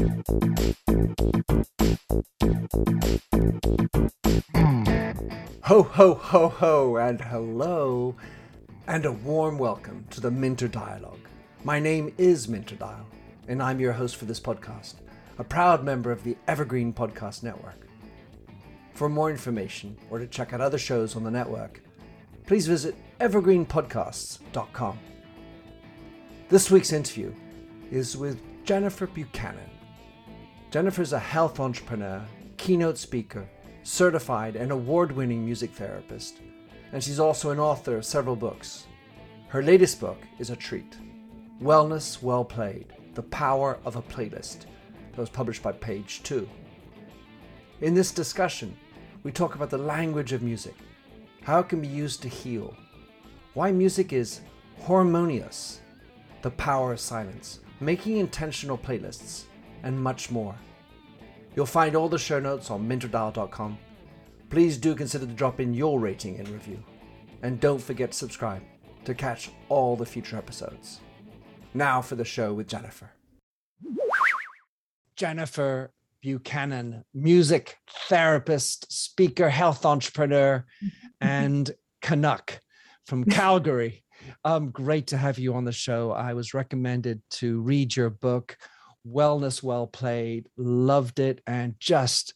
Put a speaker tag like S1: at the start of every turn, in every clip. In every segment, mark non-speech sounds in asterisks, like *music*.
S1: Mm. Ho, ho, ho, ho, and hello, and a warm welcome to the Minter Dialogue. My name is Minter Dial, and I'm your host for this podcast, a proud member of the Evergreen Podcast Network. For more information or to check out other shows on the network, please visit evergreenpodcasts.com. This week's interview is with Jennifer Buchanan. Jennifer is a health entrepreneur, keynote speaker, certified and award winning music therapist, and she's also an author of several books. Her latest book is a treat. Wellness Well Played The Power of a Playlist, that was published by Page 2. In this discussion, we talk about the language of music, how it can be used to heal, why music is harmonious, the power of silence, making intentional playlists, and much more. You'll find all the show notes on minterdial.com. Please do consider to drop in your rating and review. And don't forget to subscribe to catch all the future episodes. Now for the show with Jennifer. Jennifer Buchanan, music therapist, speaker, health entrepreneur, *laughs* and Canuck from Calgary. Um, great to have you on the show. I was recommended to read your book, Wellness Well Played, loved it, and just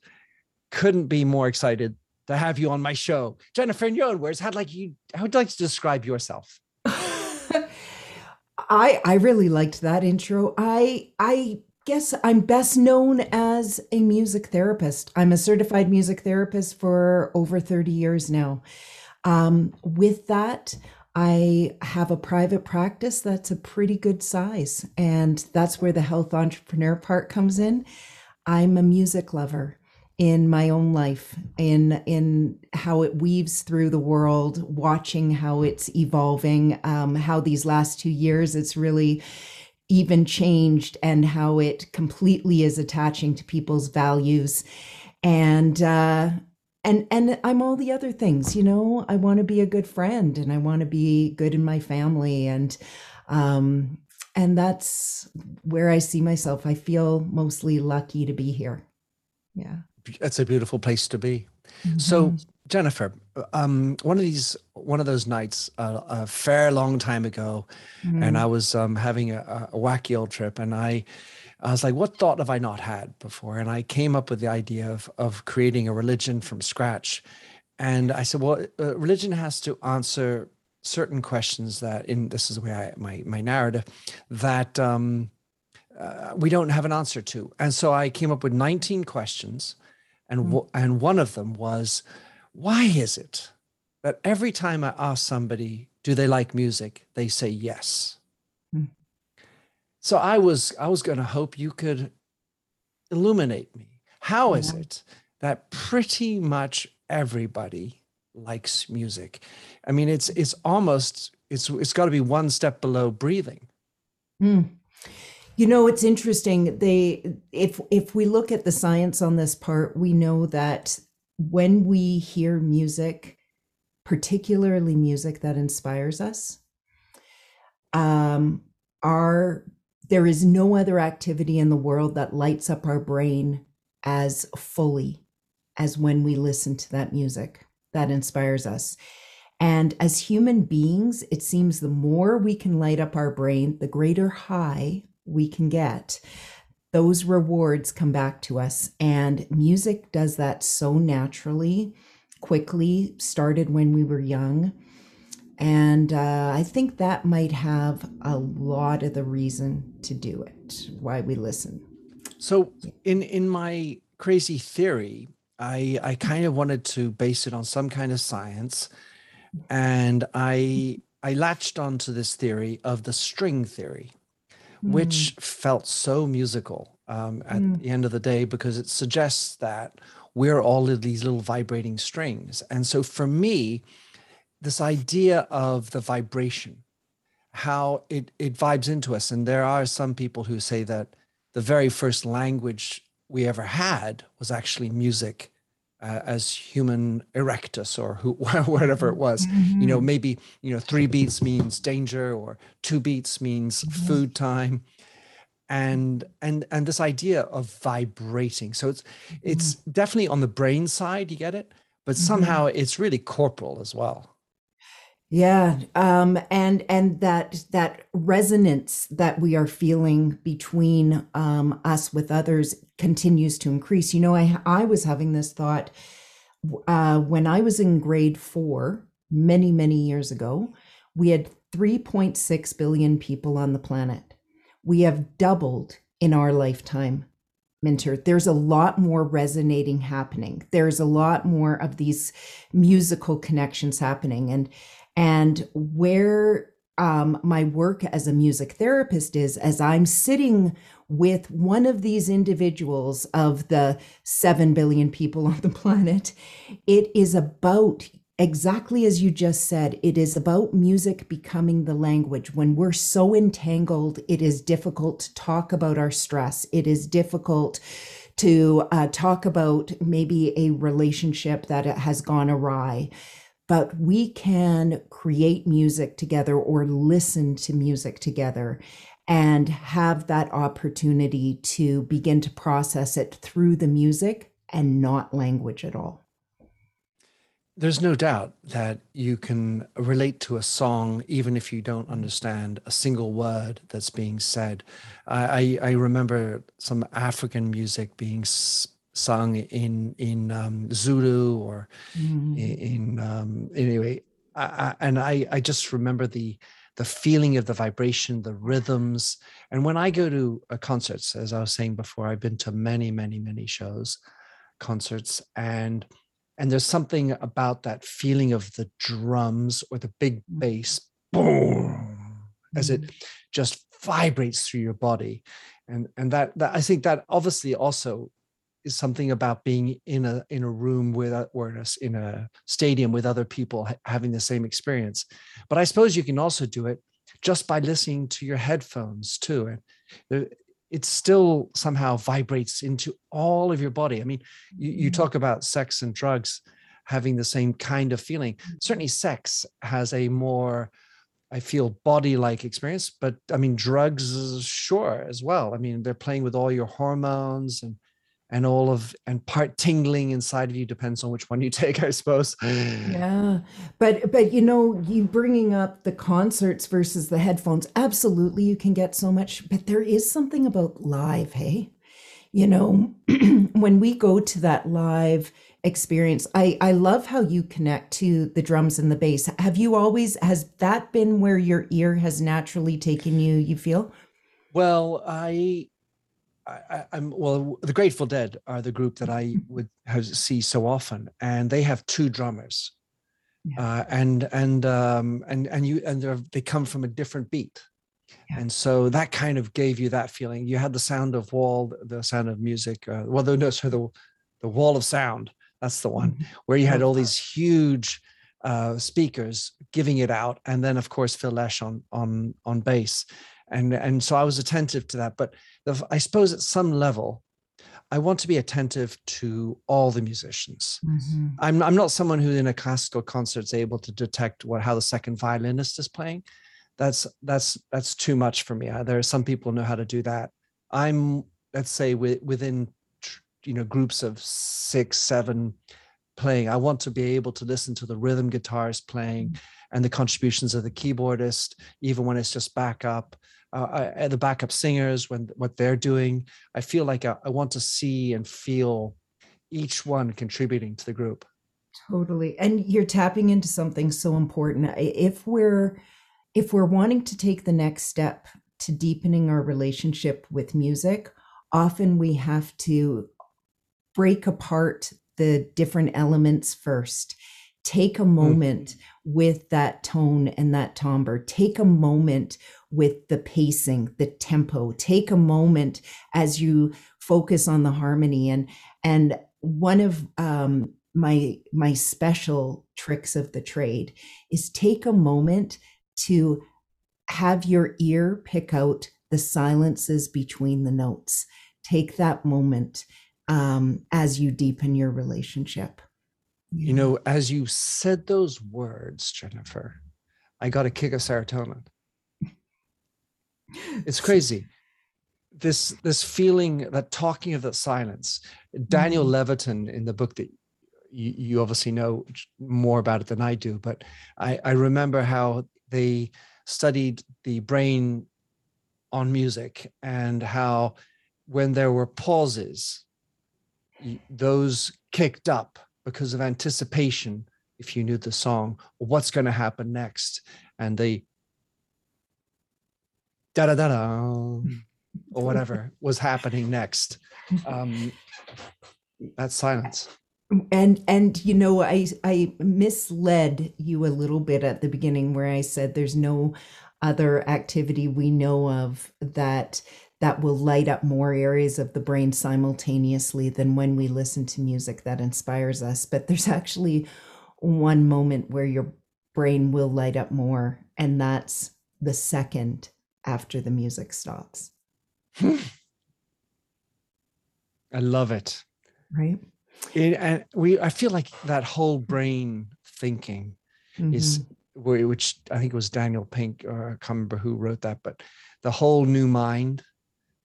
S1: couldn't be more excited to have you on my show. Jennifer, in your own words, how like you how would you like to describe yourself? *laughs*
S2: I I really liked that intro. I I guess I'm best known as a music therapist. I'm a certified music therapist for over 30 years now. Um, with that, I have a private practice that's a pretty good size, and that's where the health entrepreneur part comes in. I'm a music lover in my own life in in how it weaves through the world watching how it's evolving um, how these last two years it's really even changed and how it completely is attaching to people's values and uh and and i'm all the other things you know i want to be a good friend and i want to be good in my family and um and that's where i see myself i feel mostly lucky to be here yeah
S1: it's a beautiful place to be. Mm-hmm. So, Jennifer, um, one of these, one of those nights, uh, a fair long time ago, mm-hmm. and I was um, having a, a, wacky old trip, and I, I was like, "What thought have I not had before?" And I came up with the idea of of creating a religion from scratch, and I said, "Well, uh, religion has to answer certain questions that, in this is the way I my my narrative, that." Um, uh, we don't have an answer to. And so I came up with 19 questions and mm. w- and one of them was why is it that every time i ask somebody do they like music they say yes. So i was i was going to hope you could illuminate me How is it that pretty much everybody likes music i mean it's it's almost it's it's got to be one step below breathing
S2: mm. You know, it's interesting. They if if we look at the science on this part, we know that when we hear music, particularly music that inspires us, um, our there is no other activity in the world that lights up our brain as fully as when we listen to that music that inspires us. And as human beings, it seems the more we can light up our brain, the greater high we can get, those rewards come back to us. And music does that so naturally, quickly, started when we were young. And uh, I think that might have a lot of the reason to do it, why we listen.
S1: So, in in my crazy theory, I I kind of wanted to base it on some kind of science, and I I latched onto this theory of the string theory which mm. felt so musical um, at mm. the end of the day because it suggests that we're all of these little vibrating strings. And so for me, this idea of the vibration, how it, it vibes into us. And there are some people who say that the very first language we ever had was actually music uh, as human erectus or who, *laughs* whatever it was mm-hmm. you know mm-hmm. maybe you know three beats means danger or two beats means mm-hmm. food time and and and this idea of vibrating so it's it's mm-hmm. definitely on the brain side you get it but mm-hmm. somehow it's really corporal as well
S2: yeah um and and that that resonance that we are feeling between um us with others continues to increase you know i i was having this thought uh when i was in grade 4 many many years ago we had 3.6 billion people on the planet we have doubled in our lifetime Minter. There's a lot more resonating happening. There's a lot more of these musical connections happening. And and where um, my work as a music therapist is, as I'm sitting with one of these individuals of the 7 billion people *laughs* on the planet, it is about exactly as you just said, it is about music becoming the language. When we're so entangled, it is difficult to talk about our stress. It is difficult to uh, talk about maybe a relationship that has gone awry. But we can create music together or listen to music together and have that opportunity to begin to process it through the music and not language at all.
S1: There's no doubt that you can relate to a song even if you don't understand a single word that's being said. I, I, remember some African music being sung in in um, Zulu or mm. in, um, anyway, I, I, and I I just remember the the feeling of the vibration, the rhythms. And when I go to uh, concerts, as I was saying before, I've been to many, many, many shows, concerts, and and there's something about that feeling of the drums or the big mm. bass boom as it mm. just vibrates through your body and and that, that i think that obviously also is something about being in a in a room with or in a, in a stadium with other people having the same experience but i suppose you can also do it just by listening to your headphones too and it still somehow vibrates into all of your body. I mean, you, you mm-hmm. talk about sex and drugs having the same kind of feeling. Certainly, sex has a more, I feel, body like experience, but I mean, drugs, sure, as well. I mean, they're playing with all your hormones and and all of and part tingling inside of you depends on which one you *laughs* take i suppose.
S2: Yeah. But but you know you bringing up the concerts versus the headphones absolutely you can get so much but there is something about live hey? You know *clears throat* when we go to that live experience i i love how you connect to the drums and the bass. Have you always has that been where your ear has naturally taken you you feel?
S1: Well i I, am well. The Grateful Dead are the group that I mm-hmm. would have, see so often, and they have two drummers, yeah. uh, and and um, and and you and they come from a different beat, yeah. and so that kind of gave you that feeling. You had the sound of wall, the sound of music. Uh, well, the no, so the the wall of sound. That's the one mm-hmm. where you had all these huge uh, speakers giving it out, and then of course Phil Lesh on on on bass, and and so I was attentive to that, but I suppose at some level, I want to be attentive to all the musicians. Mm-hmm. I'm I'm not someone who in a classical concert is able to detect what how the second violinist is playing. That's that's that's too much for me. There are some people who know how to do that. I'm let's say within you know groups of six seven playing. I want to be able to listen to the rhythm guitars playing mm-hmm. and the contributions of the keyboardist, even when it's just backup uh, I, the backup singers when what they're doing i feel like I, I, want to see and feel each one contributing to the group
S2: totally and you're tapping into something so important if we're if we're wanting to take the next step to deepening our relationship with music often we have to break apart the different elements first take a mm. moment mm. With that tone and that timbre take a moment with the pacing, the tempo. Take a moment as you focus on the harmony and and one of um, my my special tricks of the trade is take a moment to have your ear pick out the silences between the notes. Take that moment um, as you deepen your relationship.
S1: You know, as you said those words, Jennifer, I got a kick of serotonin. It's crazy. This this feeling that talking of that silence. Daniel
S2: Mhm.
S1: levitin in the book that you, you obviously know more about it than i do but I, I remember how they studied the brain on music and how when there were pauses those kicked up because of anticipation if you knew the song or what's going to happen next. And the da da da da or whatever *laughs* was happening next. Um that's silence.
S2: And and you know i i misled you a little bit at the beginning where i said there's no other activity we know of that that will light up more areas of the brain simultaneously than when we listen to music that inspires us. But there's actually one moment where your brain will light up more and that's the second after the music stops.
S1: I love it.
S2: Right?
S1: It, and we i feel like that whole brain thinking is
S2: Mhm.
S1: wh- which i think it was daniel pink or i can't remember who wrote that but the whole new mind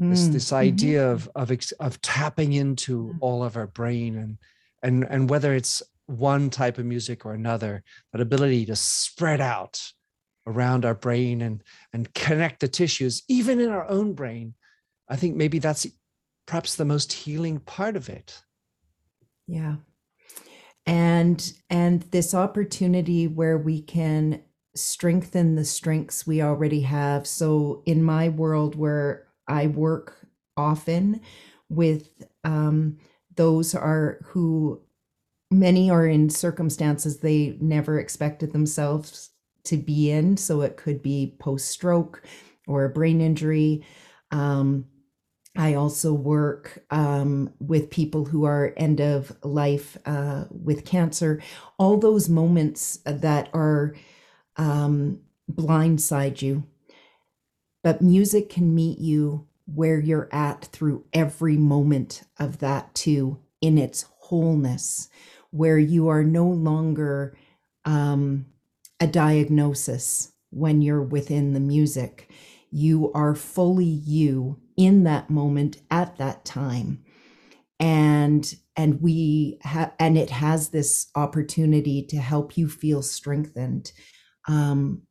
S1: this
S2: Mm,
S1: this
S2: mhm.
S1: idea of of ex- of tapping into
S2: Mm.
S1: all of our brain and and and whether it's one type of music or another that ability to spread out around our brain and and connect the tissues even in our own brain i think maybe that's perhaps the most healing part of it
S2: Yeah. And and this opportunity where we can strengthen the strengths we already have. So in my world where I work often with um, those are who many are in circumstances they never expected themselves to be in. So it could be post stroke or a brain injury. Um, I also work um, with people who are end of life uh, with cancer. All those moments that are um, blindside you, but music can meet you where you're at through every moment of that too, in its wholeness, where you are no longer um, a diagnosis when you're within the music. You are fully you in that moment at that time and and we have and it has this opportunity to help you feel strengthened um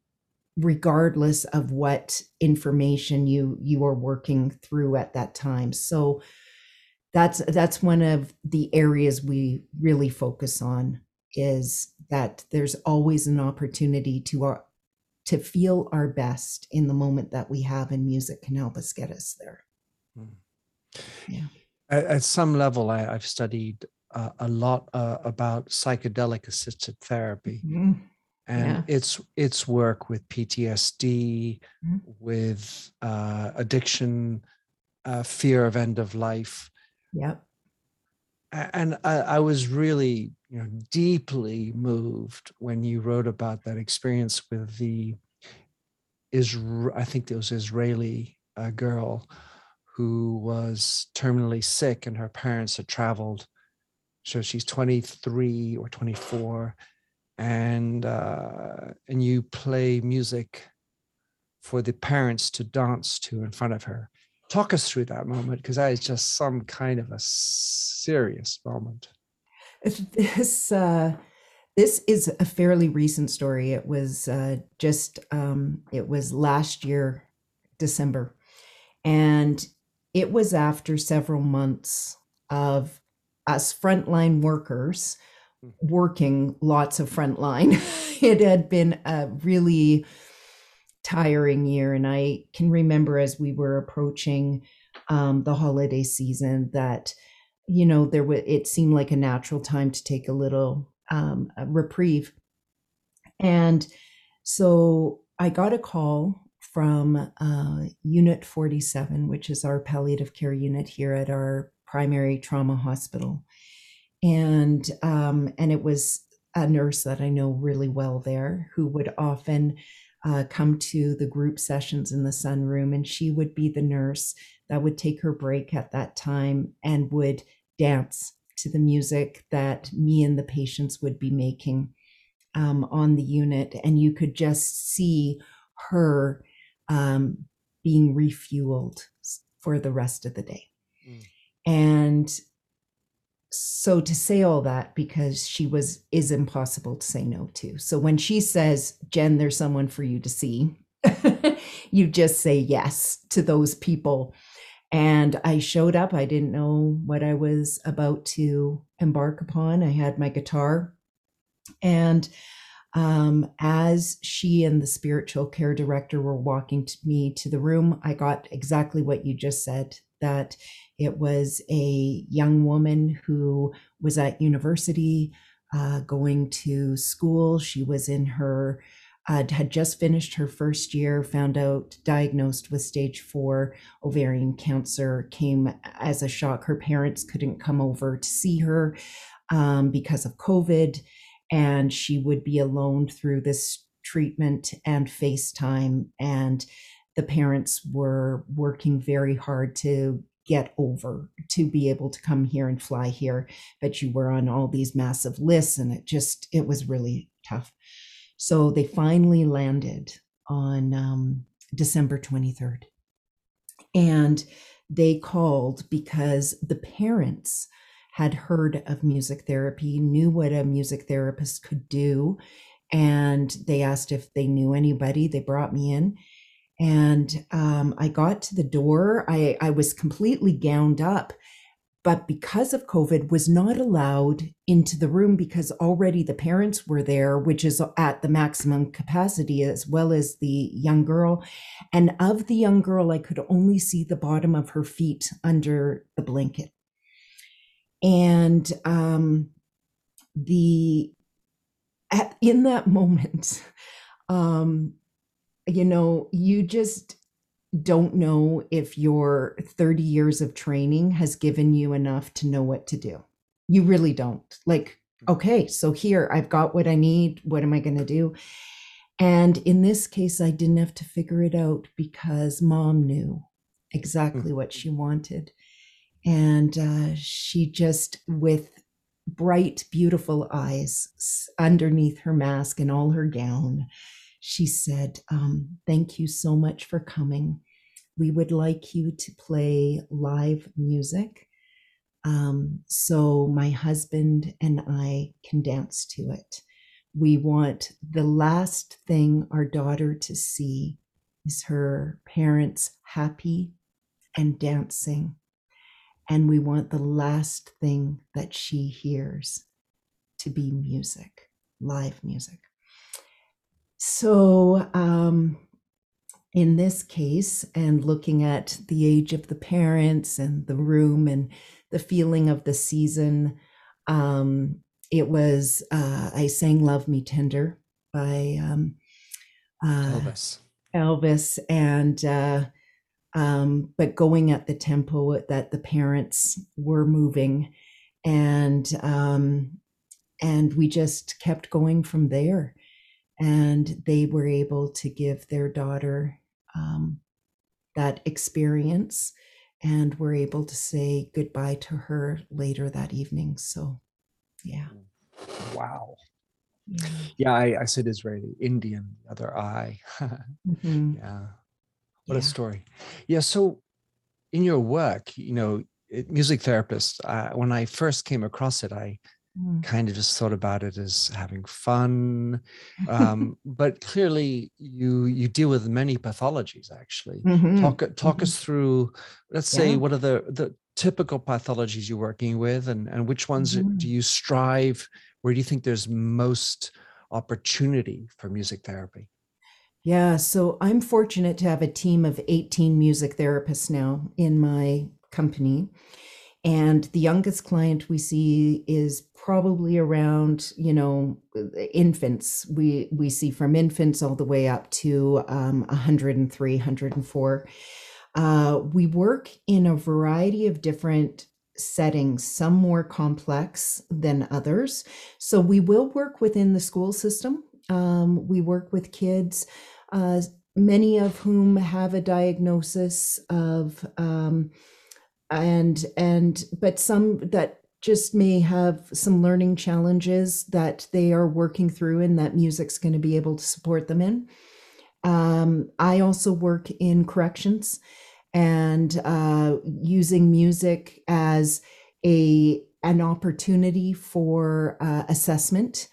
S2: regardless of what information you you are working through at that time. So that's that's one of the areas we really focus on is that there's always an opportunity to our to feel our best in the moment that we have and music can help us get us there.
S1: At, at some level I, i've studied uh, a lot uh, about psychedelic assisted therapy and
S2: Yeah.
S1: its its work with PTSD,
S2: Mhm.
S1: with uh, addiction, uh, fear of end of life,
S2: yep
S1: and I, I was really you know deeply moved when you wrote about that experience with the Isra- I think it was Israeli uh, girl who was terminally sick and her parents had traveled. So she's 23 or 24 and uh, and you play music for the parents to dance to in front of her. Talk us through that moment because that is just some kind of a serious moment.
S2: this uh this is a fairly recent story it was uh just um it was last year december and it was after several months of us frontline workers. Working lots of frontline *laughs* it had been a really tiring year and i can remember as we were approaching um, the holiday season that you know there was it seemed like a natural time to take a little um, a reprieve. And so i got a call from uh, unit 47 which is our palliative care unit here at our primary trauma hospital and um, and it was a nurse that i know really well there who would often uh, come to the group sessions in the sunroom and she would be the nurse that would take her break at that time and would dance to the music that me and the patients would be making um, on the unit. And you could just see her um, being refueled for the rest of the day. Mm. And so to say all that because she was is impossible to say no to. So when she says, "Jen, there's someone for you to see." *laughs* you just say yes to those people. And I showed up. I didn't know what I was about to embark upon. I had my guitar. And um, as she and the spiritual care director were walking to me to the room, I got exactly what you just said that it was a young woman who was at university uh, going to school. She was in her, uh, had just finished her first year, found out diagnosed with stage four ovarian cancer, came as a shock. Her parents couldn't come over to see her um, because of COVID and she would be alone through this treatment and FaceTime. And the parents were working very hard to get over to be able to come here and fly here but you were on all these massive lists and it just it was really tough so they finally landed on um, december 23rd and they called because the parents had heard of music therapy, knew what a music therapist could do. And they asked if they knew anybody. They brought me in. And um, I got to the door. I, I was completely gowned up, but because of COVID, was not allowed into the room because already the parents were there, which is at the maximum capacity, as well as the young girl. And of the young girl, I could only see the bottom of her feet under the blanket and um, the at, in that *laughs* moment um, you know you just don't know if your 30 years of training has given you enough to know what to do. You really don't. Like mm. okay so here i've got what i need. What am i going to do? And in this case i didn't have to figure it out because mom knew exactly what she wanted. And uh, she just, with bright, beautiful eyes underneath her mask and all her gown, she said, um, Thank you so much for coming. We would like you to play live music um, so my husband and I can dance to it. We want the last thing our daughter to see is her parents happy and dancing and we want the last thing that she hears to be music, live music. So, um, in this case, and looking at the age of the parents and the room and the feeling of the season, um, it was uh, I sang "Love Me Tender" by um,
S1: uh, Elvis.
S2: Elvis, and uh, um, but going at the tempo that the parents were moving and um, and we just kept going from there and they were able to give their daughter um, that experience and were able to say goodbye to her later that evening so yeah
S1: wow yeah, yeah I, I said israeli indian other eye *laughs* mm-hmm. yeah what yeah. a story. Yeah. So, in your work, you know, music therapist, uh, when I first came across it, I mm. kind of just thought about it as having fun. Um, *laughs* but clearly, you you deal with many pathologies. Actually, mm-hmm. talk talk mm-hmm. us through. Let's yeah. say what are the the typical pathologies you're working with, and and which ones mm-hmm. do you strive? Where do you think there's most opportunity for music therapy?
S2: Yeah, so I'm fortunate to have a team of 18 music therapists now in my company. And the youngest client we see is probably around, you know, infants. We we see from infants all the way up to um, 103, 104. Uh, we work in a variety of different settings, some more complex than others. So we will work within the school system. Um, we work with kids uh, many of whom have a diagnosis of um, and and but some that just may have some learning challenges that they are working through and that music's going to be able to support them in. Um, i also work in corrections and uh, using music as a an opportunity for uh, assessment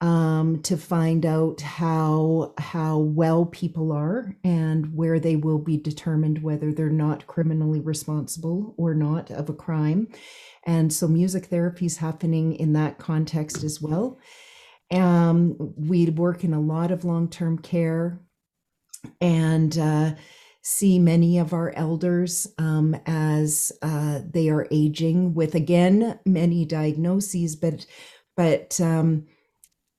S2: um, to find out how how well people are and where they will be determined whether they're not criminally responsible or not of a crime. And so music therapy is happening in that context as well. Um, we work in a lot of long term care and uh, see many of our elders um, as uh, they are aging with again many diagnoses, but but um,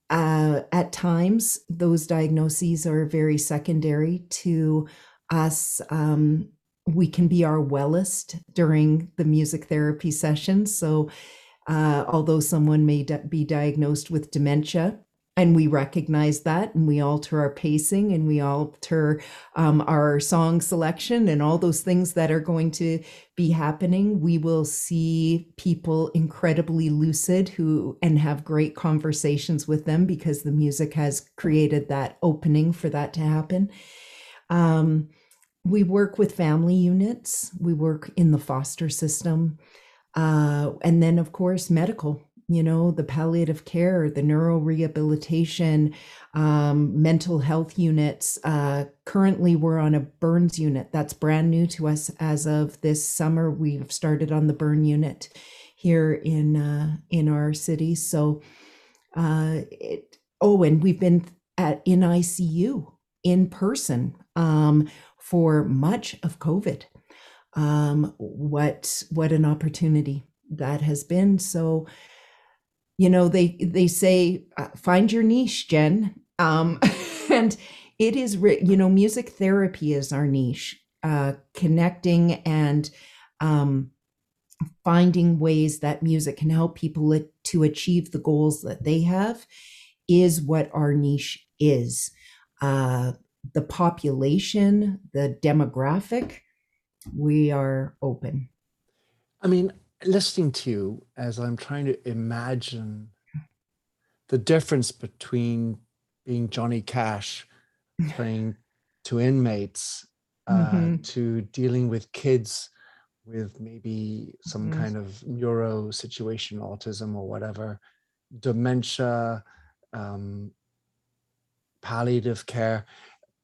S2: uh, at times, those diagnoses are very secondary to us. Um, we can be our wellest during the music therapy sessions. So, uh, although someone may be diagnosed with dementia, and we recognize that and we alter our pacing and we alter um, our song selection and all those things that are going to be happening. We will see people incredibly lucid who and have great conversations with them because the music has created that opening for that to happen. Um, we work with family units. We work in the foster system. Uh, and then of course medical you know, the palliative care, the neurorehabilitation, um, mental health units. Uh, currently, we're on a burns unit. That's brand new to us as of this summer. We've started on the burn unit here in uh, in our city. So, uh, it, oh, and we've been at in ICU in person um, for much of COVID. Um, what what an opportunity that has been. So you know they they say uh, find your niche jen. Um *laughs* and it is you know music therapy is our niche uh connecting and um finding ways that music can help people to achieve the goals that they have is what our niche is. Uh the population the demographic we are open.
S1: I mean listening to you as I'm trying to imagine the difference between being Johnny Cash *laughs* playing to inmates uh, mm-hmm. to dealing with kids with maybe some mm-hmm. kind of neuro situation, autism or whatever, dementia, um, palliative care.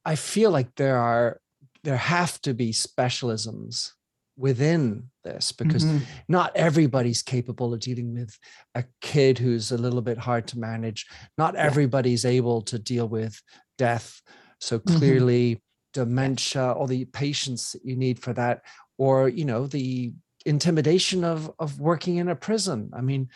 S1: I feel like there are there have to be specialisms within this because mm-hmm. not everybody's capable of dealing with a kid who's a little bit hard to manage not yeah. everybody's able to deal with death so mm-hmm. clearly mm-hmm. dementia or the patience that you need for that or you know the intimidation of of working in a prison i mean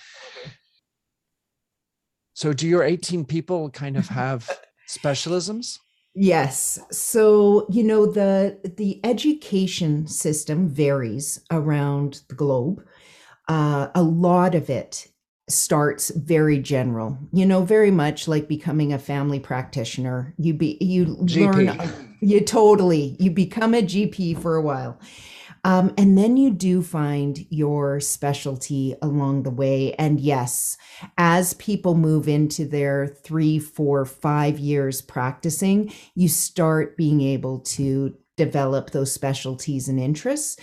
S1: so do your 18 people kind of have specialisms
S2: Yes. So, you know, the the education system varies around the globe. Uh, a lot of it starts very general. You know, very much like becoming a family practitioner. You be you GP. learn you totally you become a GP for a while. Um, and then you do find your specialty along the way. And yes, as people move into their three, four, five years practicing, you start being able to develop those specialties and interests.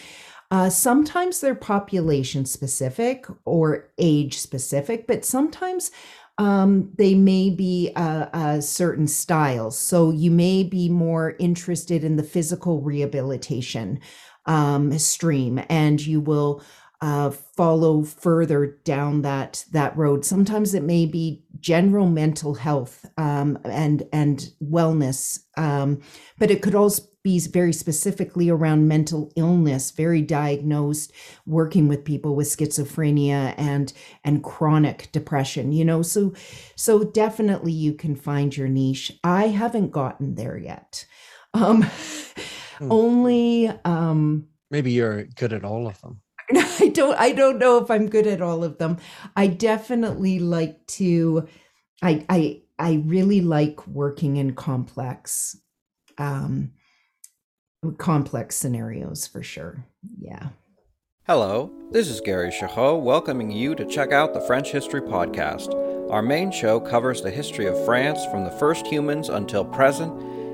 S2: Uh, sometimes they're population specific or age specific, but sometimes um, they may be a, a certain styles. So you may be more interested in the physical rehabilitation um, stream and you will uh, follow further down that that road. Sometimes it may be general mental health um, and and wellness, um, but it could also be very specifically around mental illness, very diagnosed, working with people with schizophrenia and and chronic depression. You know, so so definitely you can find your niche. I haven't gotten there yet. Um, *laughs*
S1: Hmm. Only um maybe you're good at all of them. *laughs*
S2: I don't I don't know if I'm good at all of them. I definitely like to I I I really like working in complex um complex scenarios for sure. Yeah.
S3: Hello, this is Gary Chahot welcoming you to check out the French History Podcast. Our main show covers the history of France from the first humans until present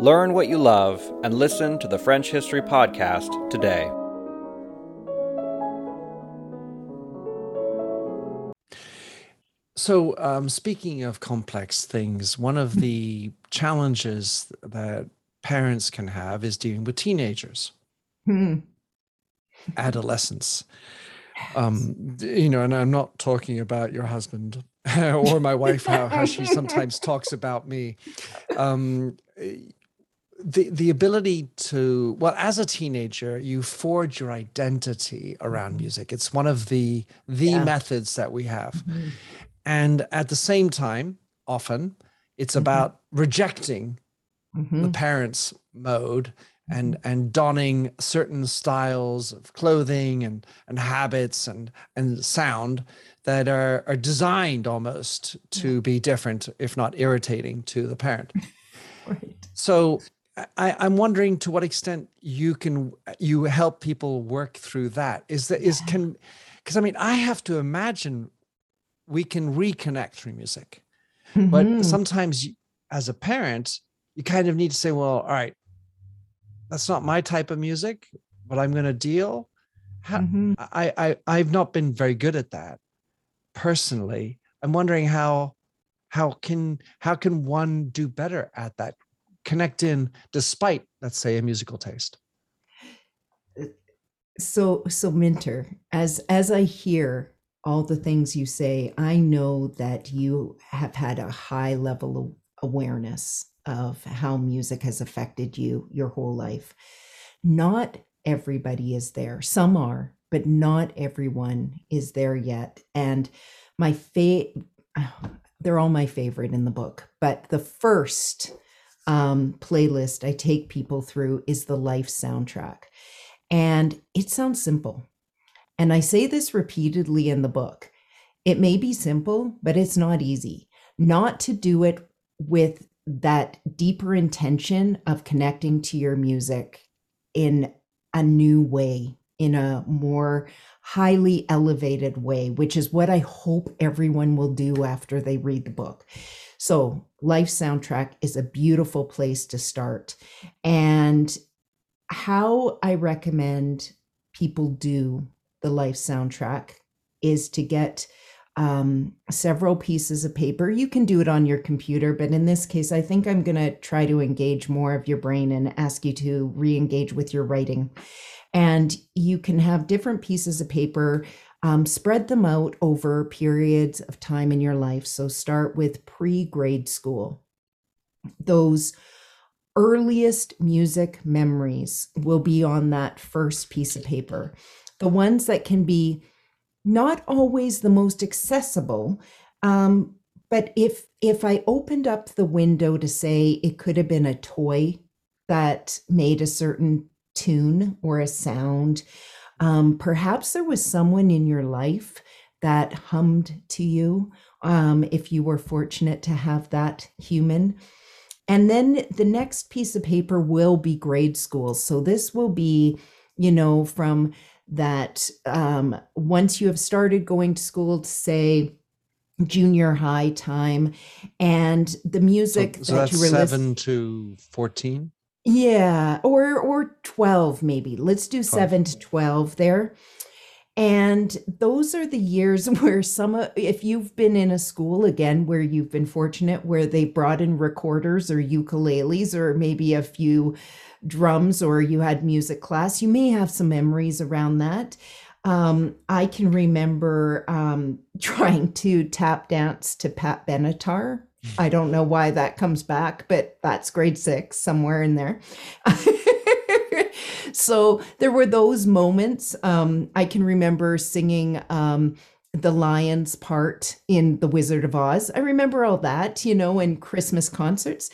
S3: Learn what you love and listen to the French History Podcast today.
S1: So, um, speaking of complex things, one of the challenges that parents can have is dealing with teenagers,
S2: Hmm.
S1: adolescents. Um, you know, and I'm not talking about your husband *laughs* or my wife, how, how she sometimes talks about me. Um, the the ability to well as a teenager you forge your identity around music it's one of the the
S2: Yeah.
S1: methods that we have
S2: Mhm.
S1: and at the same time often it's
S2: Mhm.
S1: about rejecting the
S2: Mhm.
S1: parents mode and and donning certain styles of clothing and and habits and and sound that are are designed almost to be different if not irritating to the parent *laughs*
S2: Right.
S1: so I, I'm wondering to what extent you can you help people work through that. Is that is can because I mean I have to imagine we can reconnect through music, but
S2: Mhm.
S1: sometimes you- as a parent you kind of need to say, well, all right, that's not my type of music, but I'm going to deal. How,
S2: Mhm.
S1: I, I I've not been very good at that personally. I'm wondering how how can how can one do better at that connect in despite let's say a musical taste?
S2: So so minter as as i hear all the things you say i know that you have had a high level of awareness of how music has affected you your whole life. Not everybody is there. Some are but not everyone is there yet. And my fa- *sighs* they're all my favorite in the book but the first um, playlist i take people through is the life soundtrack and it sounds simple. And I say this repeatedly in the book. It may be simple, but it's not easy. Not to do it with that deeper intention of connecting to your music in a new way, in a more highly elevated way, which is what I hope everyone will do after they read the book. So, Life Soundtrack is a beautiful place to start. And how I recommend people do the life soundtrack is to get um, several pieces of paper. You can do it on your computer, but in this case, I think I'm going to try to engage more of your brain and ask you to re engage with your writing. And you can have different pieces of paper, um, spread them out over periods of time in your life. So start with pre grade school. Those earliest music memories will be on that first piece of paper. The ones that can be not always the most accessible, um, but if if I opened up the window to say it could have been a toy that made a certain tune or a sound, um, perhaps there was someone in your life that hummed to you. Um, if you were fortunate to have that human, and then the next piece of paper will be grade school. So this will be, you know, from that um, once you have started going to school to say junior high time and the music
S1: so, so
S2: that
S1: that's
S2: you were
S1: seven to 14
S2: yeah or or 12 maybe. Let's do 7 to 12 there. And those are the years *laughs* where some of, if you've been in a school again where you've been fortunate where they brought in recorders or ukuleles or maybe a few drums or you had music class, you may have some memories around that. Um, I can remember um, *laughs* trying to tap dance to Pat Benatar. I don't know why that comes back, but that's grade six, somewhere in there. *laughs* so there were those moments. Um, I can remember singing um, the lion's part in The Wizard of Oz. I remember all that, you know, in Christmas concerts.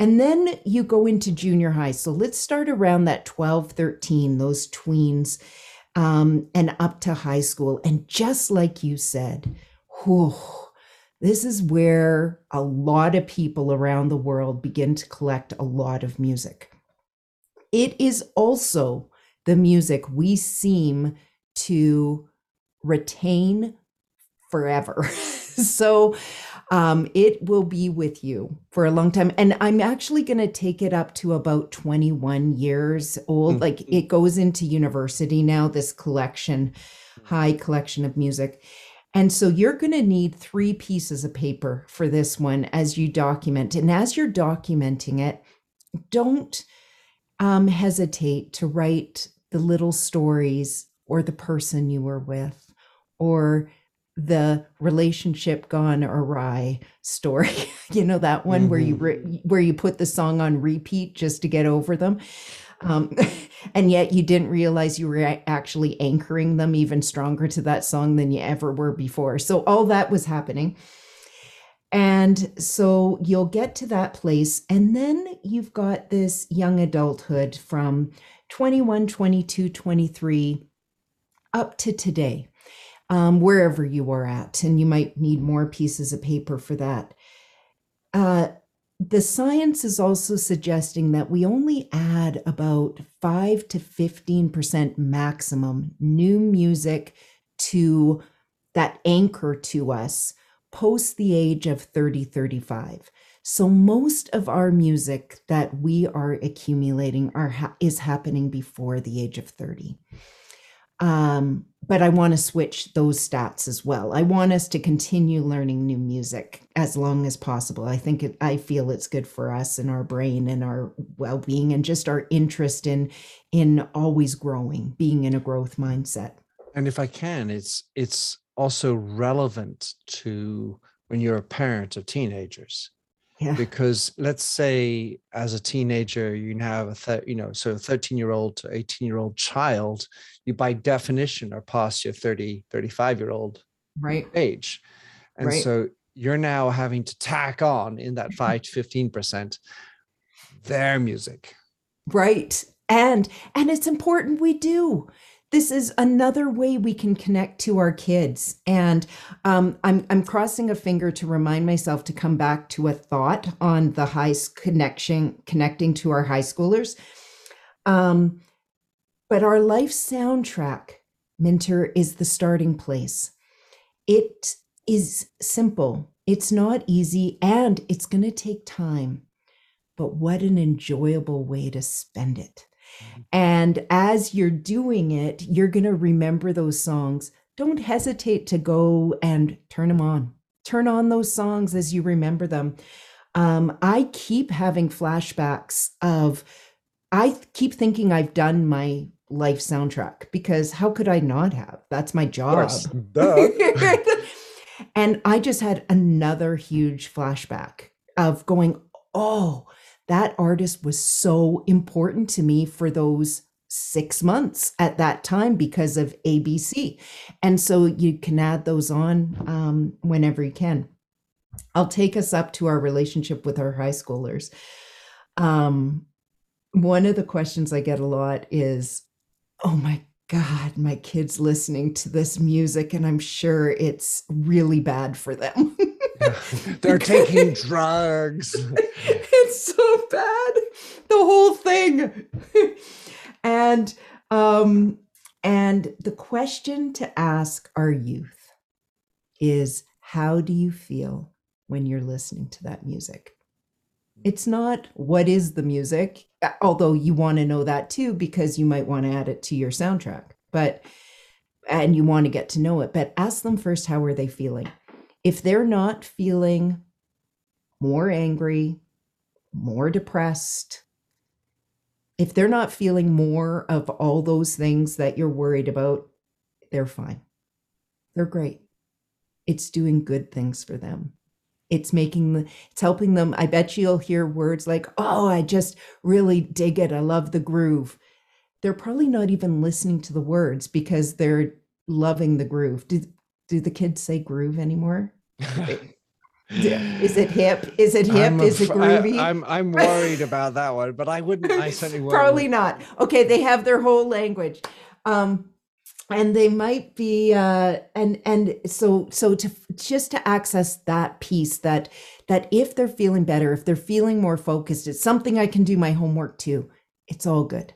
S2: And then you go into junior high. So let's start around that 12, 13, those tweens, um, and up to high school. And just like you said, whew, this is where a lot of people around the world begin to collect a lot of music. It is also the music we seem to retain forever. *laughs* so um, it will be with you for a long time. And I'm actually going to take it up to about 21 years old. Mm-hmm. Like it goes into university now, this collection, high collection of music. And so you're going to need three pieces of paper for this one as you document. And as you're documenting it, don't um, hesitate to write the little stories or the person you were with or the relationship gone awry story *laughs* you know that one mm-hmm. where you re- mm-hmm. where you put the song on repeat just to get over them um, *laughs* and yet you didn't realize you were actually anchoring them even stronger to that song than you ever were before so all that was happening and so you'll get to that place and then you've got this young adulthood from 21 22 23 up to today um, wherever you are at, and you might need more pieces of paper for that. Uh, the science is also suggesting that we only add about 5 to 15% maximum new music to that anchor to us post the age of 30 35 so most of our music that we are accumulating are is happening before the age of 30 um, but I want to switch those stats as well. I want us to continue learning new music as long as possible. I think it, I feel it's good for us and our brain and our well-being and just our interest in in always growing, being in a growth mindset.
S1: And if I can, it's it's also relevant to when you're a parent of teenagers yeah. because let's say as a teenager you have a th- you know so a 13 year old to 18 year old child you by definition are past your 30 35 year old
S2: right.
S1: age. And right. so you're now having to tack on in that mm-hmm. 5 to 15 percent their music.
S2: Right. And and it's important we do this is another way we can connect to our kids. And um, I'm I'm crossing a finger to remind myself to come back to a thought on the high connection connecting to our high schoolers. Um, but our life soundtrack, Minter, is the starting place. It is simple. It's not easy and it's going to take time. But what an enjoyable way to spend it. Mm-hmm. And as you're doing it, you're going to remember those songs. Don't hesitate to go and turn them on. Turn on those songs as you remember them. Um, I keep having flashbacks of, I keep thinking I've done my life soundtrack because how could I not have? That's my job. *laughs* and I just had another huge flashback of going, oh, that artist was so important to me for those six months at that time because of ABC. And so you can add those on um, whenever you can. I'll take us up to our relationship with our high schoolers. Um, one of the questions I get a lot is, oh my God, my kid's listening to this music, and I'm sure it's really bad for them. *laughs*
S1: They're *laughs* taking drugs. *laughs* *laughs*
S2: So bad. The whole thing. *laughs* and um and the question to ask our youth is how do you feel when you're listening to that music? It's not what is the music, although you want to know that too because you might want to add it to your soundtrack. But and you want to get to know it, but ask them first how are they feeling? if they're not feeling more angry, more depressed, if they're not feeling more of all those things that you're worried about, they're fine. They're great. It's doing good things for them. It's making the, it's helping them. I bet you'll hear words like, "Oh, I just really dig it. I love the groove." They're probably not even listening to the words because they're loving the groove. Do do the kids say groove anymore? *laughs* Is it hip? Is it hip?
S1: I'm
S2: Is it groovy?
S1: I, am I'm *laughs* worried about that one, but I wouldn't. I certainly wouldn't.
S2: Probably not. Okay, they have their whole language. Um and they might be uh and and so so to just to access that piece that that if they're feeling better, if they're feeling more focused, it's something I can do my homework too. It's all good.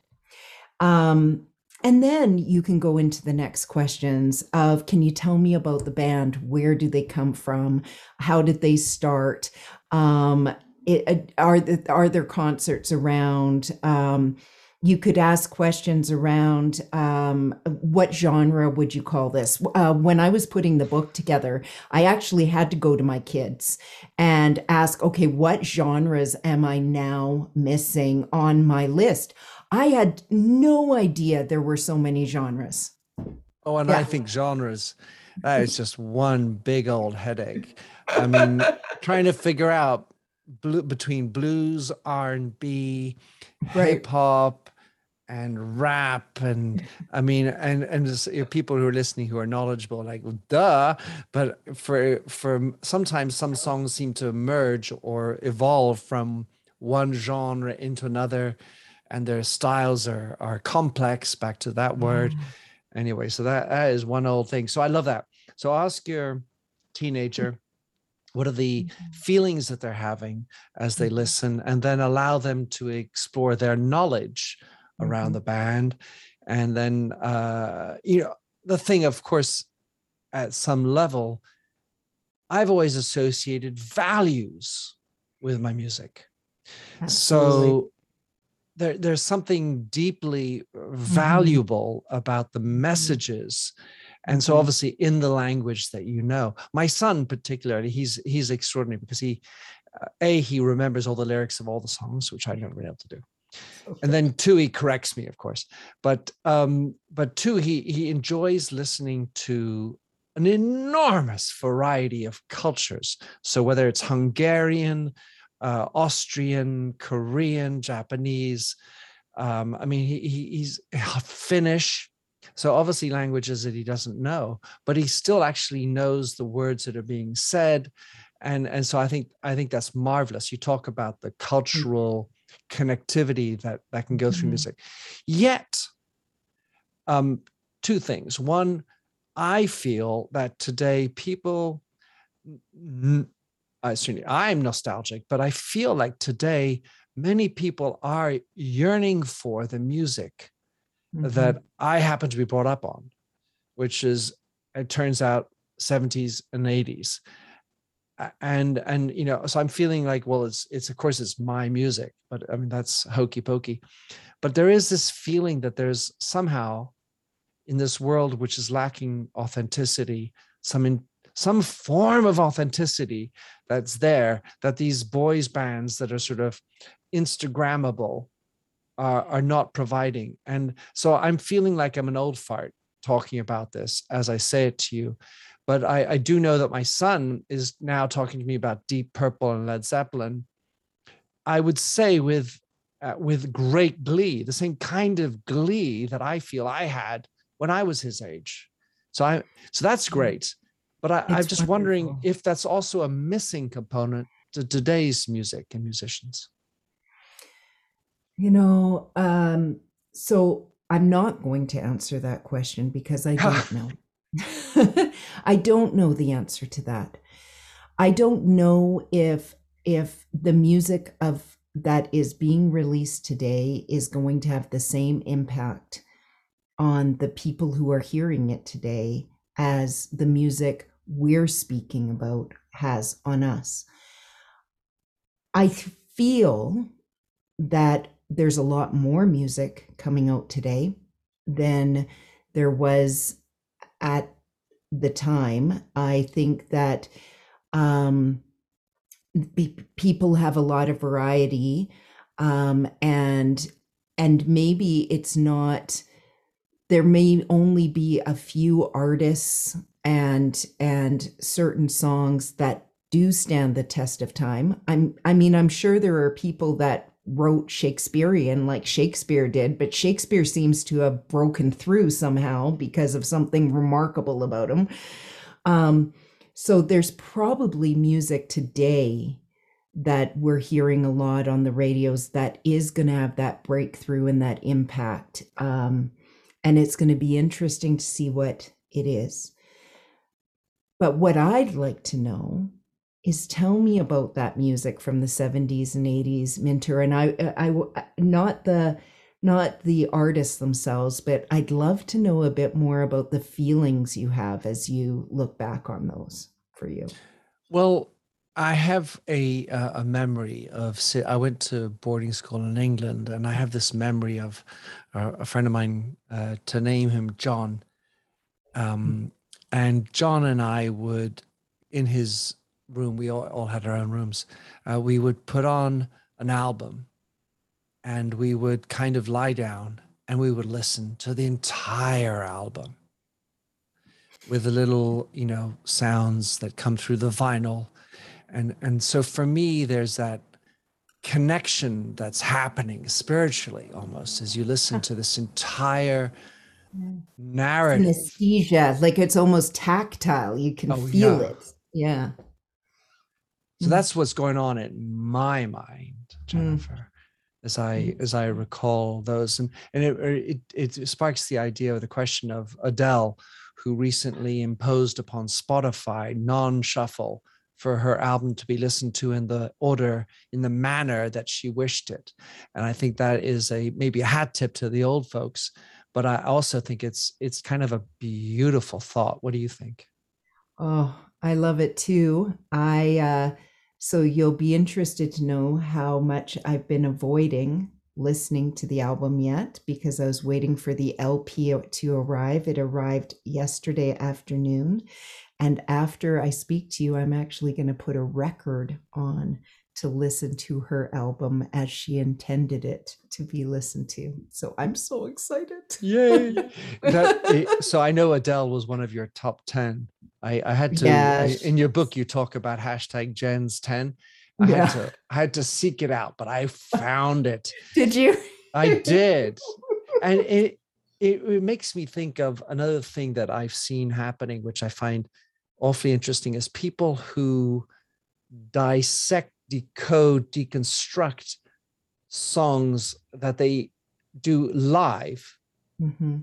S2: Um and then you can go into the next questions of can you tell me about the band? Where do they come from? How did they start? Um, it, uh, are are there concerts around? Um, you could ask questions around um, what genre would you call this? Uh, when I was putting the book together, I actually had to go to my kids and ask, okay, what genres am I now missing on my list? I had no idea there were so many genres.
S1: Oh, and
S2: Yeah.
S1: I think genres, that is just one big old headache. I mean, *laughs* trying to figure out blu- between blues, R and B,
S2: Right.
S1: hip hop, and rap, and I mean, and and just, you know, people who are listening who are knowledgeable, like well, duh. But for for sometimes some songs seem to merge or evolve from one genre into another, and their styles are are complex. Back to that word. Anyway so that, that is one old thing. So i love that. So ask your teenager what are the feelings that they're having as they listen and then allow them to explore their knowledge around
S2: Mhm.
S1: the band. And then uh you know the thing of course at some level i've always associated values with my music.
S2: Absolutely.
S1: so there, there's something deeply valuable about the messages. And so
S2: Mhm.
S1: obviously in the language that you know. My son particularly he's he's extraordinary because he uh, a he remembers all the lyrics of all the songs which i've never been able to do. And then two he corrects me of course. But um but two he he enjoys listening to an enormous variety of cultures. So whether it's hungarian uh, austrian korean japanese um i mean he, he he's *laughs* finnish. So obviously languages that he doesn't know but he still actually knows the words that are being said. And and so i think i think that's marvelous. You talk about the cultural connectivity that that can go through
S2: Mhm.
S1: music. Yet um two things. One i feel that today people n- I certainly i'm nostalgic but i feel like today many people are yearning for the music
S2: Mhm.
S1: that I happen to be brought up on, which is it turns out 70s and 80s. And and you know, so I'm feeling like, well, it's it's of course it's my music, but I mean that's hokey pokey. But there is this feeling that there's somehow in this world which is lacking authenticity, some in some form of authenticity that's there, that these boys bands that are sort of Instagrammable are, are not providing. And so I'm feeling like I'm an old fart talking about this as I say it to you. But I, I do know that my son is now talking to me about Deep Purple and Led Zeppelin. I would say with uh, with great glee, the same kind of glee that I feel I had when I was his age. So I so that's great. But I, I'm
S2: It's
S1: just wondering
S2: wonderful.
S1: if that's also a missing component to today's music and musicians.
S2: You know, um, so I'm not going to answer that question because I don't *laughs* know. *laughs* I don't know the answer to that. I don't know if if the music of that is being released today is going to have the same impact on the people who are hearing it today as the music we're speaking about has on us. I feel that there's a lot more music coming out today than there was at the time. I think that um, people have a lot of variety, um, and and maybe it's not. There may only be a few artists and and certain songs that do stand the test of time. I'm I mean I'm sure there are people that wrote Shakespearean like Shakespeare did, but Shakespeare seems to have broken through somehow because of something remarkable about him. Um, so there's probably music today that we're hearing a lot on the radios that is going to have that breakthrough and that impact. Um, and it's going to be interesting to see what it is. But what I'd like to know is tell me about that music from the 70s and 80s, Minter. And I, uh, I, I uh, not the not the artists themselves, but I'd love to know a bit more about the feelings you have as you look back on those for you.
S1: Well, I have a uh, a memory of I went to boarding school in England, and I have this memory of uh, a friend of mine, uh, to name him John, um, and John and I would, in his room, we all, all had our own rooms. Uh, we would put on an album, and we would kind of lie down and we would listen to the entire album with the little, you know, sounds that come through the vinyl and and so for me there's that connection that's happening spiritually almost as you listen to this entire narrative
S2: anesthesia like it's almost tactile you can oh, feel yeah. it yeah
S1: so mm. that's what's going on in my mind mm. jennifer mm. as i mm. as i recall those and and it, it it sparks the idea of the question of adele who recently imposed upon spotify non-shuffle for her album to be listened to in the order in the manner that she wished it. And i think that is a maybe a hat tip to the old folks but i also think it's it's kind of a beautiful thought. What do you think?
S2: Oh i love it too. I uh so you'll be interested to know how much i've been avoiding listening to the album yet because I was waiting for the LP to arrive. It arrived yesterday afternoon. And after I speak to you, I'm actually going to put a record on to listen to her album as she intended it to be listened to. So I'm so excited.
S1: Yay. *laughs* that, eh, so I know Adele was one of your top 10. I, I had to, yes. in your book, you talk about hashtag Jen's 10. I yeah. had to, I had to seek it out, but I found it. *laughs*
S2: did you?
S1: I did. *laughs* And it, it, it makes me think of another thing that I've seen happening, which I find awfully interesting is people who dissect, decode, deconstruct songs that they do live mm-hmm.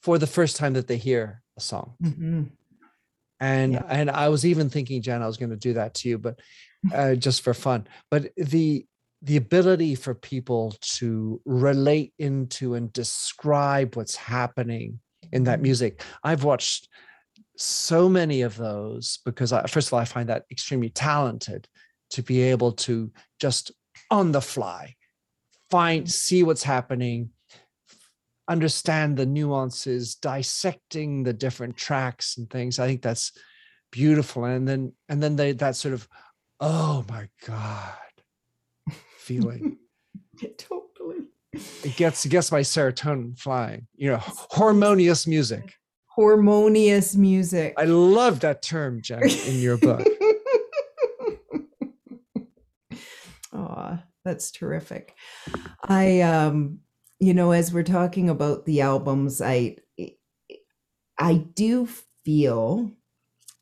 S1: for the first time that they hear a song. Mm-hmm. And yeah. and I was even thinking, Jen, I was going to do that to you, but uh, just for fun. But the the ability for people to relate into and describe what's happening in that mm-hmm. music. I've watched so many of those because I, first of all i find that extremely talented to be able to just on the fly find see what's happening understand the nuances dissecting the different tracks and things i think that's beautiful and then and then they that sort of oh my god feeling *laughs*
S2: totally
S1: it gets it gets my serotonin flying you know harmonious music *laughs*
S2: harmonious music.
S1: I love that term, Jack, in your book. *laughs*
S2: Oh, that's terrific. I um you know as we're talking about the albums I I do feel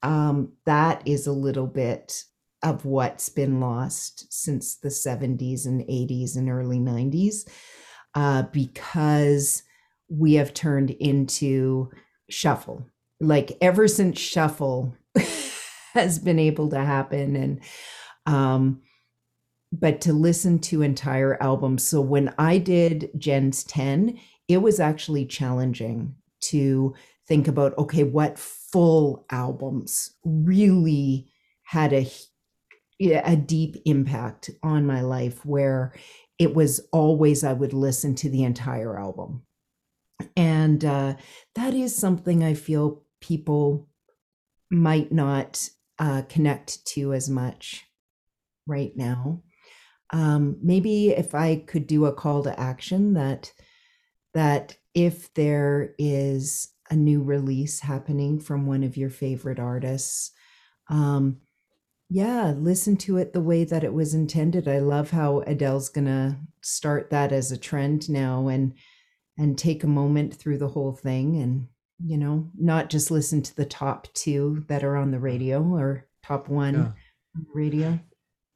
S2: um that is a little bit of what's been lost since the 70s and 80s and early 90s uh because we have turned into shuffle. Like ever since shuffle *laughs* has been able to happen and um but to listen to entire albums so when i did jen's 10 it was actually challenging to think about okay what full albums really had a a deep impact on my life where it was always i would listen to the entire album and uh, that is something I feel people might not uh, connect to as much right now. Um, maybe if I could do a call to action that that if there is a new release happening from one of your favorite artists, um, yeah, listen to it the way that it was intended. I love how Adele's gonna start that as a trend now, and and take a moment through the whole thing and you know, not just listen to the top two that are on the radio or top one yeah. on the radio.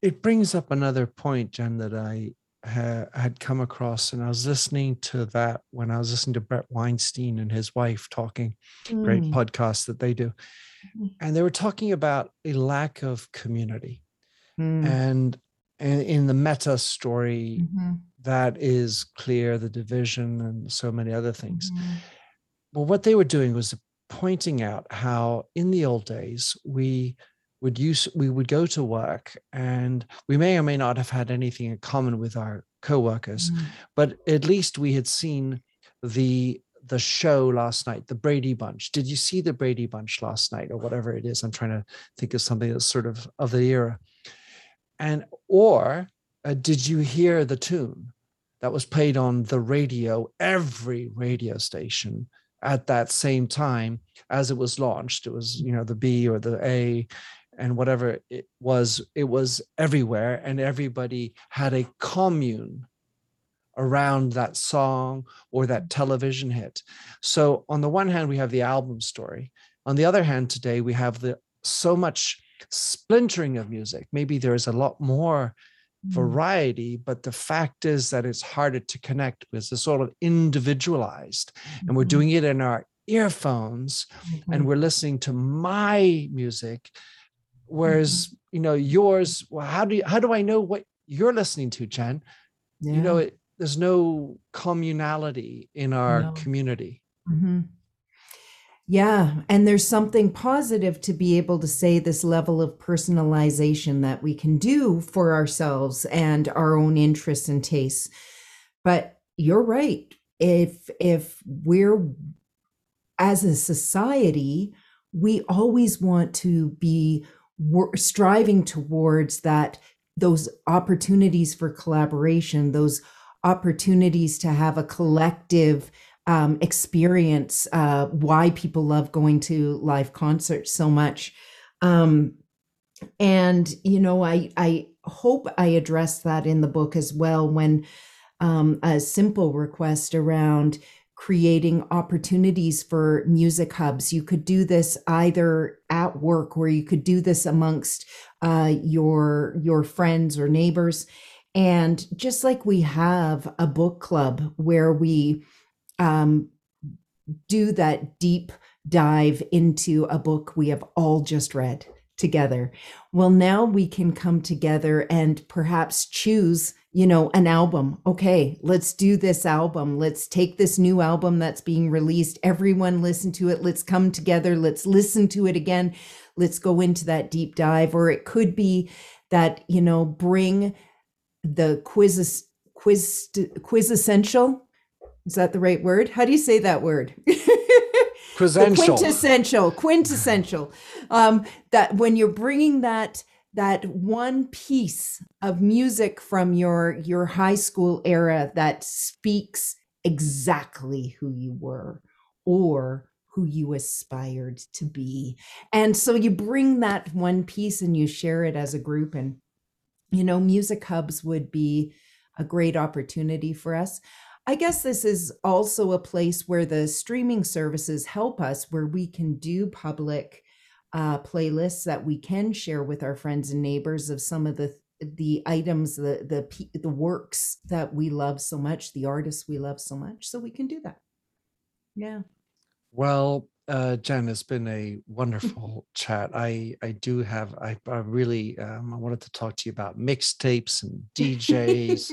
S1: It brings up another point, Jen, that I ha- had come across, and I was listening to that when I was listening to Bret Weinstein and his wife talking, mm. great podcast that they do. Mm. And they were talking about a lack of community. Mm. And, and in the meta story, mm-hmm. that is clear the division and so many other things. Mm-hmm. Well, what they were doing was pointing out how in the old days we would use we would go to work and we may or may not have had anything in common with our co-workers mm. but at least we had seen the the show last night the brady bunch. Did you see the brady bunch last night or whatever it is? I'm trying to think of something that's sort of of the era. And or uh, did you hear the tune that was played on the radio every radio station at that same time as it was launched? It was you know the b or the a and whatever it was it was everywhere and everybody had a commune around that song or that television hit so on the one hand we have the album story on the other hand today we have the so much splintering of music maybe there's a lot more mm. variety but the fact is that it's harder to connect with it's sort of individualized and we're mm-hmm. doing it in our earphones mm-hmm. and we're listening to my music whereas mm-hmm. you know yours well how do you how do i know what you're listening to jen yeah. you know it, there's no communality in our no. community
S2: mm-hmm. yeah and there's something positive to be able to say this level of personalization that we can do for ourselves and our own interests and tastes but you're right if if we're as a society we always want to be striving towards that those opportunities for collaboration those opportunities to have a collective um, experience uh, why people love going to live concerts so much. Um, and you know i i hope i address that in the book as well when um, a simple request around creating opportunities for music hubs. You could do this either at work or you could do this amongst uh, your your friends or neighbors. And just like we have a book club where we um, do that deep dive into a book we have all just read together. Well, now we can come together and perhaps choose you know, an album. Okay, let's do this album. Let's take this new album that's being released. Everyone listen to it. Let's come together. Let's listen to it again. Let's go into that deep dive. Or it could be that, you know, bring the quiz quiz quiz essential. Is that the right word? How do you say that word? *laughs* quintessential, quintessential. Um, that when you're bringing that that one piece of music from your your high school era that speaks exactly who you were or who you aspired to be. And so you bring that one piece and you share it as a group. And you know music hubs would be a great opportunity for us. I guess this is also a place where the streaming services help us, where we can do public uh, playlists that we can share with our friends and neighbors of some of the the items the the the works that we love so much the artists we love so much so we can do that. Yeah.
S1: Well uh jen it's been a wonderful *laughs* chat. I i do have i, I really um, i wanted to talk to you about mixtapes and djs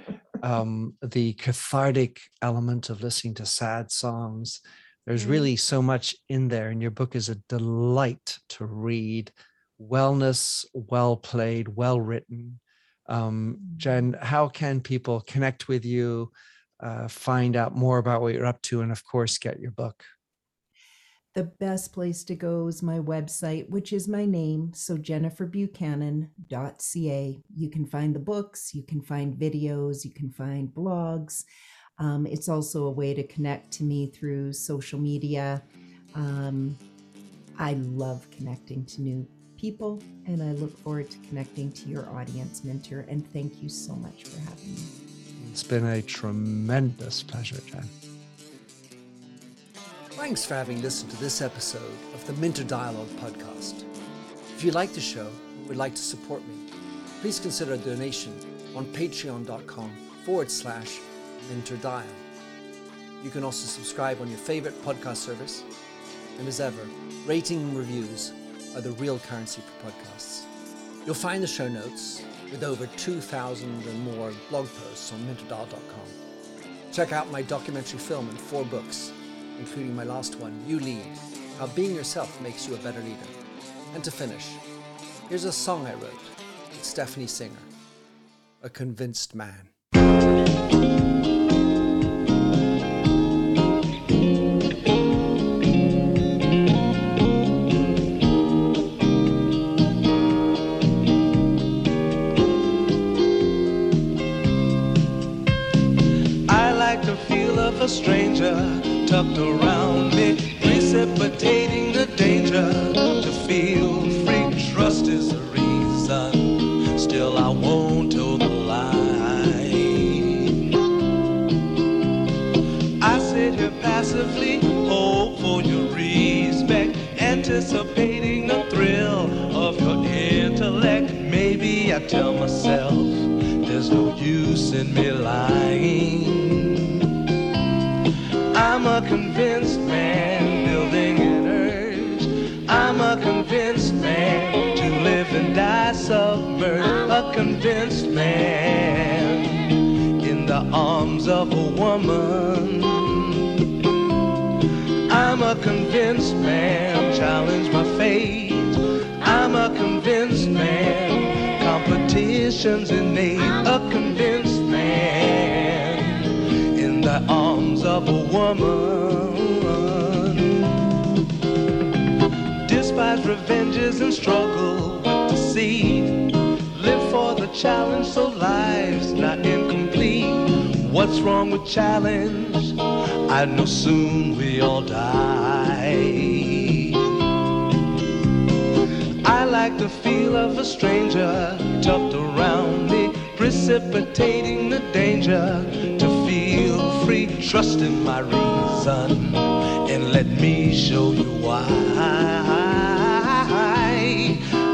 S1: *laughs* um the cathartic element of listening to sad songs there's mm. really so much in there, and your book is a delight to read. Wellness, well played, well written. Um, mm. Jen, how can people connect with you, uh, find out more about what you're up to, and of course, get your book?
S2: The best place to go is my website, which is my name. So, jenniferbuchanan.ca. You can find the books, you can find videos, you can find blogs. Um, it's also a way to connect to me through social media. Um, I love connecting to new people, and I look forward to connecting to your audience, Minter. And thank you so much for having me.
S1: It's been a tremendous pleasure, Jen. Thanks for having listened to this episode of the Minter Dialogue podcast. If you like the show and would like to support me, please consider a donation on patreon.com forward slash minterdial. You can also subscribe on your favorite podcast service. And as ever, rating and reviews are the real currency for podcasts. You'll find the show notes with over 2,000 and more blog posts on minterdial.com. Check out my documentary film and four books, including my last one, You Lead How Being Yourself Makes You a Better Leader. And to finish, here's a song I wrote with Stephanie Singer, A Convinced Man.
S4: Trust in my reason and let me show you why.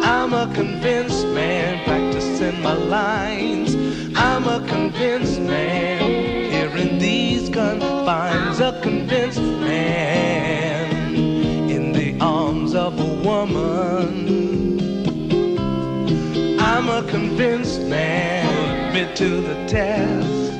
S4: I'm a convinced man practicing my lines. I'm a convinced man here in these confines. A convinced man in the arms of a woman. I'm a convinced man, admit to the test.